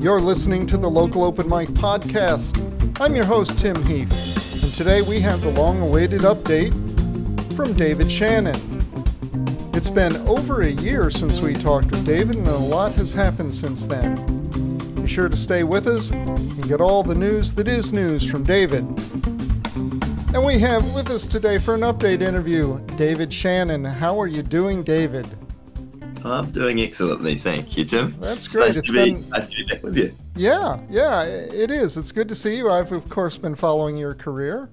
You're listening to the Local Open Mic Podcast. I'm your host, Tim Heath, and today we have the long awaited update from David Shannon. It's been over a year since we talked with David, and a lot has happened since then. Be sure to stay with us and get all the news that is news from David. And we have with us today for an update interview David Shannon. How are you doing, David? I'm doing excellently, thank you, Tim. That's great. It's. Nice It's to be, been- nice to be back with you. Yeah, yeah, it is. It's good to see you. I've of course been following your career,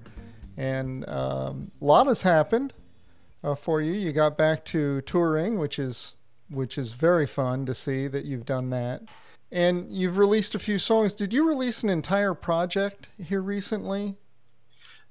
and um, a lot has happened uh, for you. You got back to touring, which is which is very fun to see that you've done that. And you've released a few songs. Did you release an entire project here recently?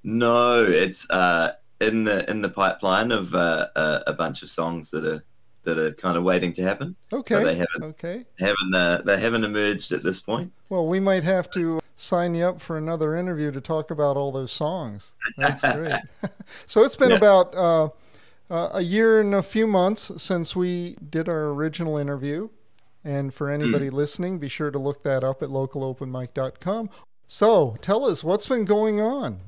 No, it's uh, in the in the pipeline of uh, uh, a bunch of songs that are that are kind of waiting to happen. Okay. they haven't Okay. haven't uh, they haven't emerged at this point. Well, we might have to sign you up for another interview to talk about all those songs. That's great. so it's been Yeah. about uh, uh, a year and a few months since we did our original interview. And for anybody listening, be sure to look that up at localopenmic.com. So tell us what's been going on.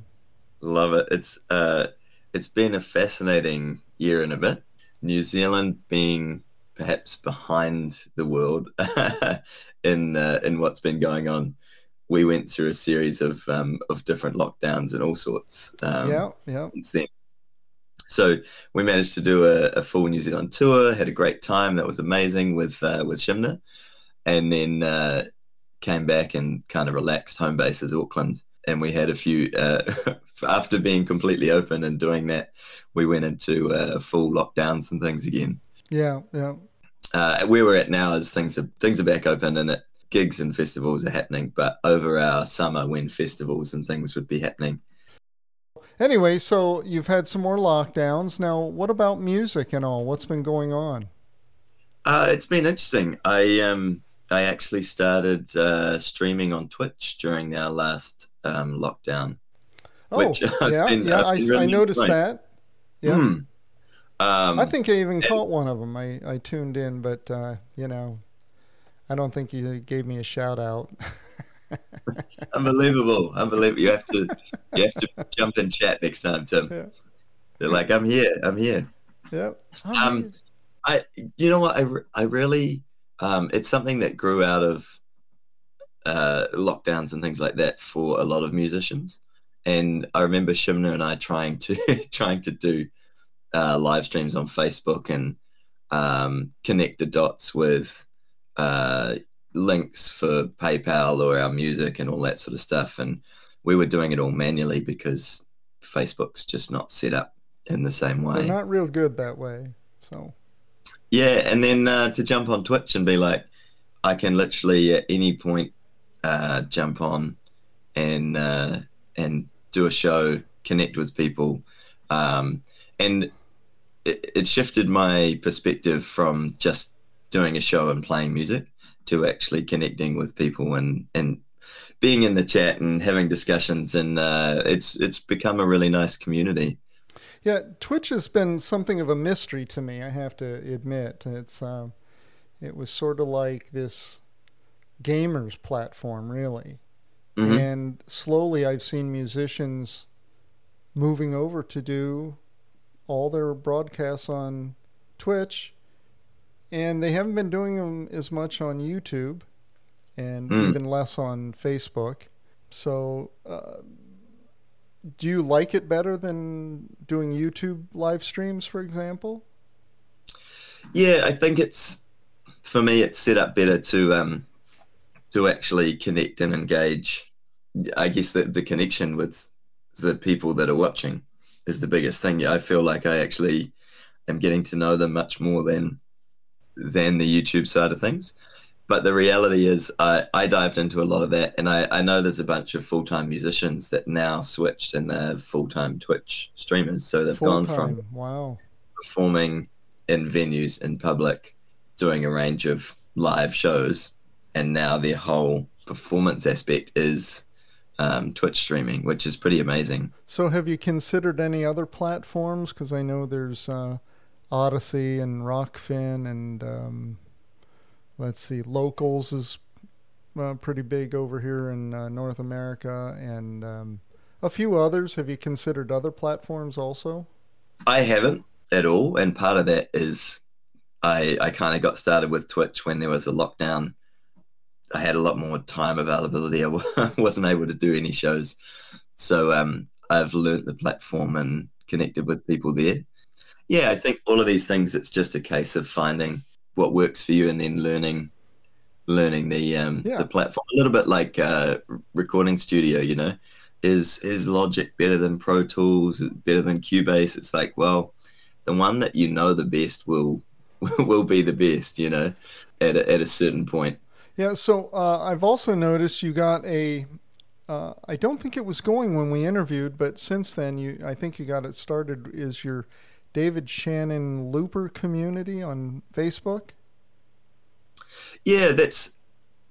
Love it. It's uh, it's been a fascinating year and a bit. New Zealand being perhaps behind the world in uh, in what's been going on. We went through a series of um, of different lockdowns and all sorts. Um, yeah, yeah. since then. So we managed to do a, a full New Zealand tour. Had a great time. That was amazing with uh, with Shimna, and then uh, came back and kind of relaxed. Home base is Auckland, and we had a few. Uh, after being completely open and doing that, we went into uh, full lockdowns and things again. Yeah, yeah. Uh, where we're at now is things are things are back open and it, gigs and festivals are happening. But over our summer, when festivals and things would be happening, Anyway, so you've had some more lockdowns. Now, what about music and all? What's been going on? Uh, it's been interesting. I um I actually started uh, streaming on Twitch during our last um, lockdown. Oh, Which yeah, been- yeah. I've I, been I really noticed enjoying. that. Yeah. Hmm. Um, I think I even caught one of them. I, I tuned in, but uh, you know, I don't think you gave me a shout out. unbelievable, unbelievable. You have to you have to jump in chat next time, Tim. Yeah. They're like, I'm here, I'm here. yep. Um, I you know what I I really um, it's something that grew out of uh, lockdowns and things like that for a lot of musicians. And I remember Shimna and I trying to trying to do uh, live streams on Facebook and um, connect the dots with uh, links for PayPal or our music and all that sort of stuff. And we were doing it all manually because Facebook's just not set up in the same way. They're not real good that way. So Yeah, and then uh, to jump on Twitch and be like, I can literally at any point uh, jump on and uh, and do a show, connect with people, um, and it, it shifted my perspective from just doing a show and playing music to actually connecting with people and and being in the chat and having discussions, and uh, it's it's become a really nice community. yeah, Twitch has been something of a mystery to me. I have to admit, it's um, it was sort of like this gamers platform, really. Mhm. And slowly, I've seen musicians moving over to do all their broadcasts on Twitch, and they haven't been doing them as much on YouTube, and Mm. even less on Facebook. So, uh, do you like it better than doing YouTube live streams, for example? Yeah, I think it's for me. It's set up better to um to actually connect and engage. I guess that the connection with the people that are watching is the biggest thing. I feel like I actually am getting to know them much more than than the YouTube side of things. But the reality is, I, I dived into a lot of that, and I, I know there's a bunch of full time musicians that now switched and they're full time Twitch streamers. So they've Full gone from. Wow. performing in venues in public, doing a range of live shows, and now their whole performance aspect is um, Twitch streaming, which is pretty amazing. So, have you considered any other platforms? Because I know there's uh, Odysee and Rokfin, and um, let's see, Locals is uh, pretty big over here in uh, North America, and um, a few others. Have you considered other platforms also? I haven't at all, and part of that is I I kind of got started with Twitch when there was a lockdown. I had a lot more time availability. I wasn't able to do any shows, so um, I've learnt the platform and connected with people there. Yeah, I think all of these things. It's just a case of finding what works for you and then learning learning the um, Yeah. the platform. A little bit like uh, recording studio, you know. Is is Logic better than Pro Tools? Better than Cubase? It's like, well, the one that you know the best will will be the best, you know, at a, at a certain point. Yeah, so uh, I've also noticed you got a. Uh, I don't think it was going when we interviewed, but since then, you I think you got it started. Is your David Shannon Looper community on Facebook? Yeah, that's.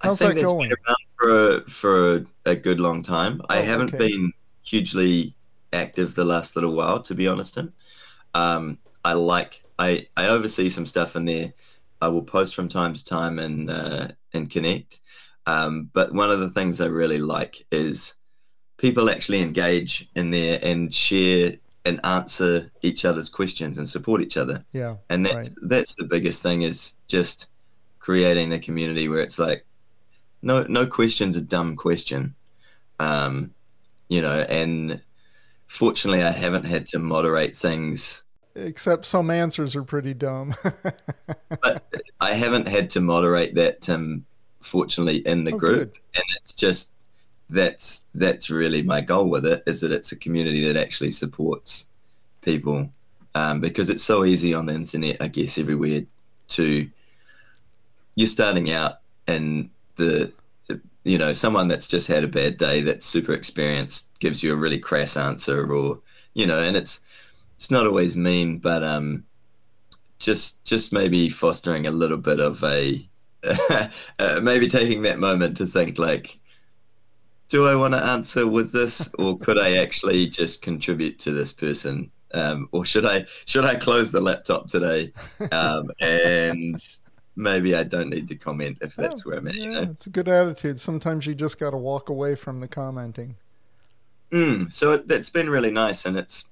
How's I think that that's going? been around for for a, a good long time. I Oh, haven't okay. been hugely active the last little while, to be honest. Um, I like I I oversee some stuff in there. I will post from time to time and uh, and connect. Um, but one of the things I really like is people actually engage in there and share and answer each other's questions and support each other. Yeah, and that's that's the biggest thing is just creating the community where it's like no no question's a dumb question. Um you know and fortunately i haven't had to moderate things except some answers are pretty dumb. but i haven't had to moderate that tim fortunately in the Oh, group good. and it's just that's that's really my goal with it is that it's a community that actually supports people um, because it's so easy on the internet i guess everywhere to you're starting out and the you know someone that's just had a bad day that's super experienced gives you a really crass answer or you know and it's it's not always mean but um just just maybe fostering a little bit of a uh, maybe taking that moment to think like do i want to answer with this or could i actually just contribute to this person um, or should i should i close the laptop today um, and maybe i don't need to comment if that's where i'm at you yeah, know it's a good attitude. Sometimes you just got to walk away from the commenting. Mm, so it, that's been really nice, and it's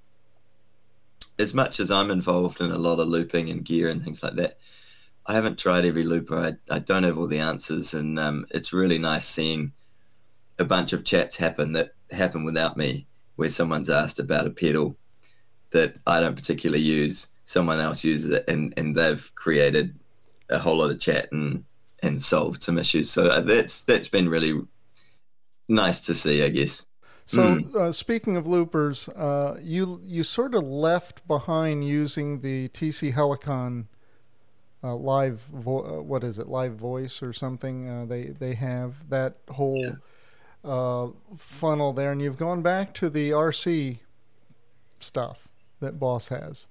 as much as I'm involved in a lot of looping and gear and things like that. I haven't tried every looper. I, I don't have all the answers, and um, it's really nice seeing a bunch of chats happen that happen without me, where someone's asked about a pedal that I don't particularly use. Someone else uses it, and, and they've created a whole lot of chat and and solved some issues. So uh, that's that's been really nice to see, I guess. So, Hmm. uh, speaking of loopers, uh, you you sort of left behind using the TC Helicon uh, live. Vo- uh, what is it? Live voice or something? Uh, they they have that whole uh, funnel there, and you've gone back to the RC stuff that Boss has.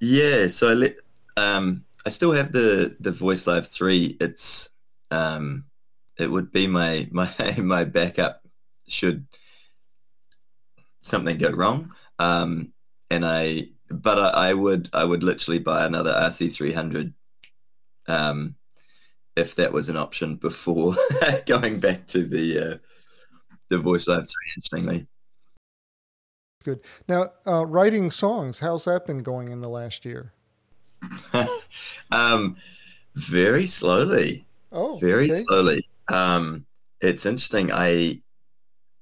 Yeah, so I um, I still have the the Voice Live three. It's um, it would be my my my backup should something go wrong. Um, and I, but I, I would I would literally buy another RC three hundred, um, if that was an option before going back to the uh, the Voice Live three inch Good. Now, uh, writing songs. How's that been going in the last year? um, very slowly. Oh, very okay. slowly. Um, it's interesting. I,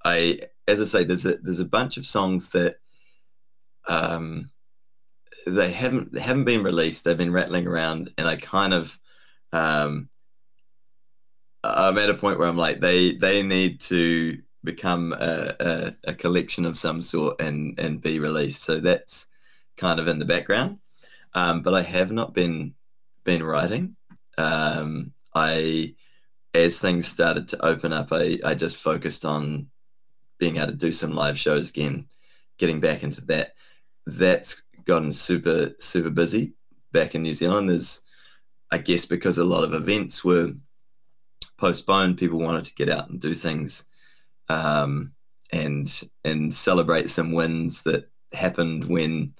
I, as I say, there's a there's a bunch of songs that, um, they haven't they haven't been released. They've been rattling around, and I kind of, um, I'm at a point where I'm like, they they need to become a, a, a collection of some sort and and be released. So that's kind of in the background. Um, but I have not been been writing. Um, I as things started to open up, I, I just focused on being able to do some live shows again, getting back into that. That's gotten super, super busy back in New Zealand. There's, I guess, because a lot of events were postponed, people wanted to get out and do things um, and and celebrate some wins that happened when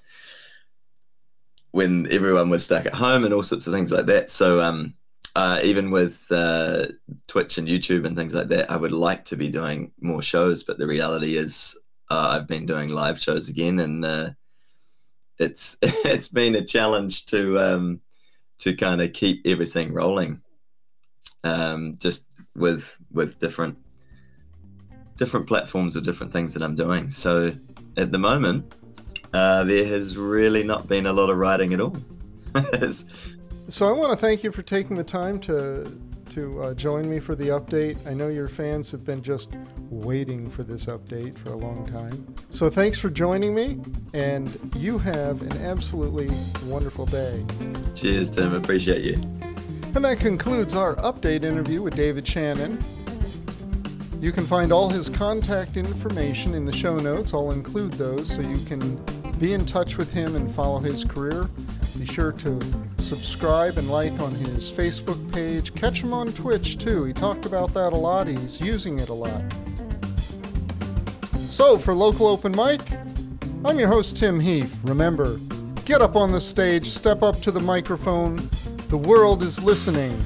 when everyone was stuck at home and all sorts of things like that. So um, uh, even with uh, Twitch and YouTube and things like that, I would like to be doing more shows, but the reality is uh, I've been doing live shows again, and uh, it's it's been a challenge to um, to kind of keep everything rolling, um, just with with different different platforms or different things that I'm doing. So at the moment, uh, there has really not been a lot of writing at all. so I want to thank you for taking the time to to uh, join me for the update. I know your fans have been just waiting for this update for a long time. So thanks for joining me, and you have an absolutely wonderful day. Cheers, Tim. Appreciate you. And that concludes our update interview with David Shannon. You can find all his contact information in the show notes. I'll include those so you can be in touch with him and follow his career. Be sure to subscribe and like on his Facebook page. Catch him on Twitch too. He talked about that a lot. He's using it a lot. So, for Local Open Mic, I'm your host, Tim Heath. Remember, get up on the stage, step up to the microphone. The world is listening.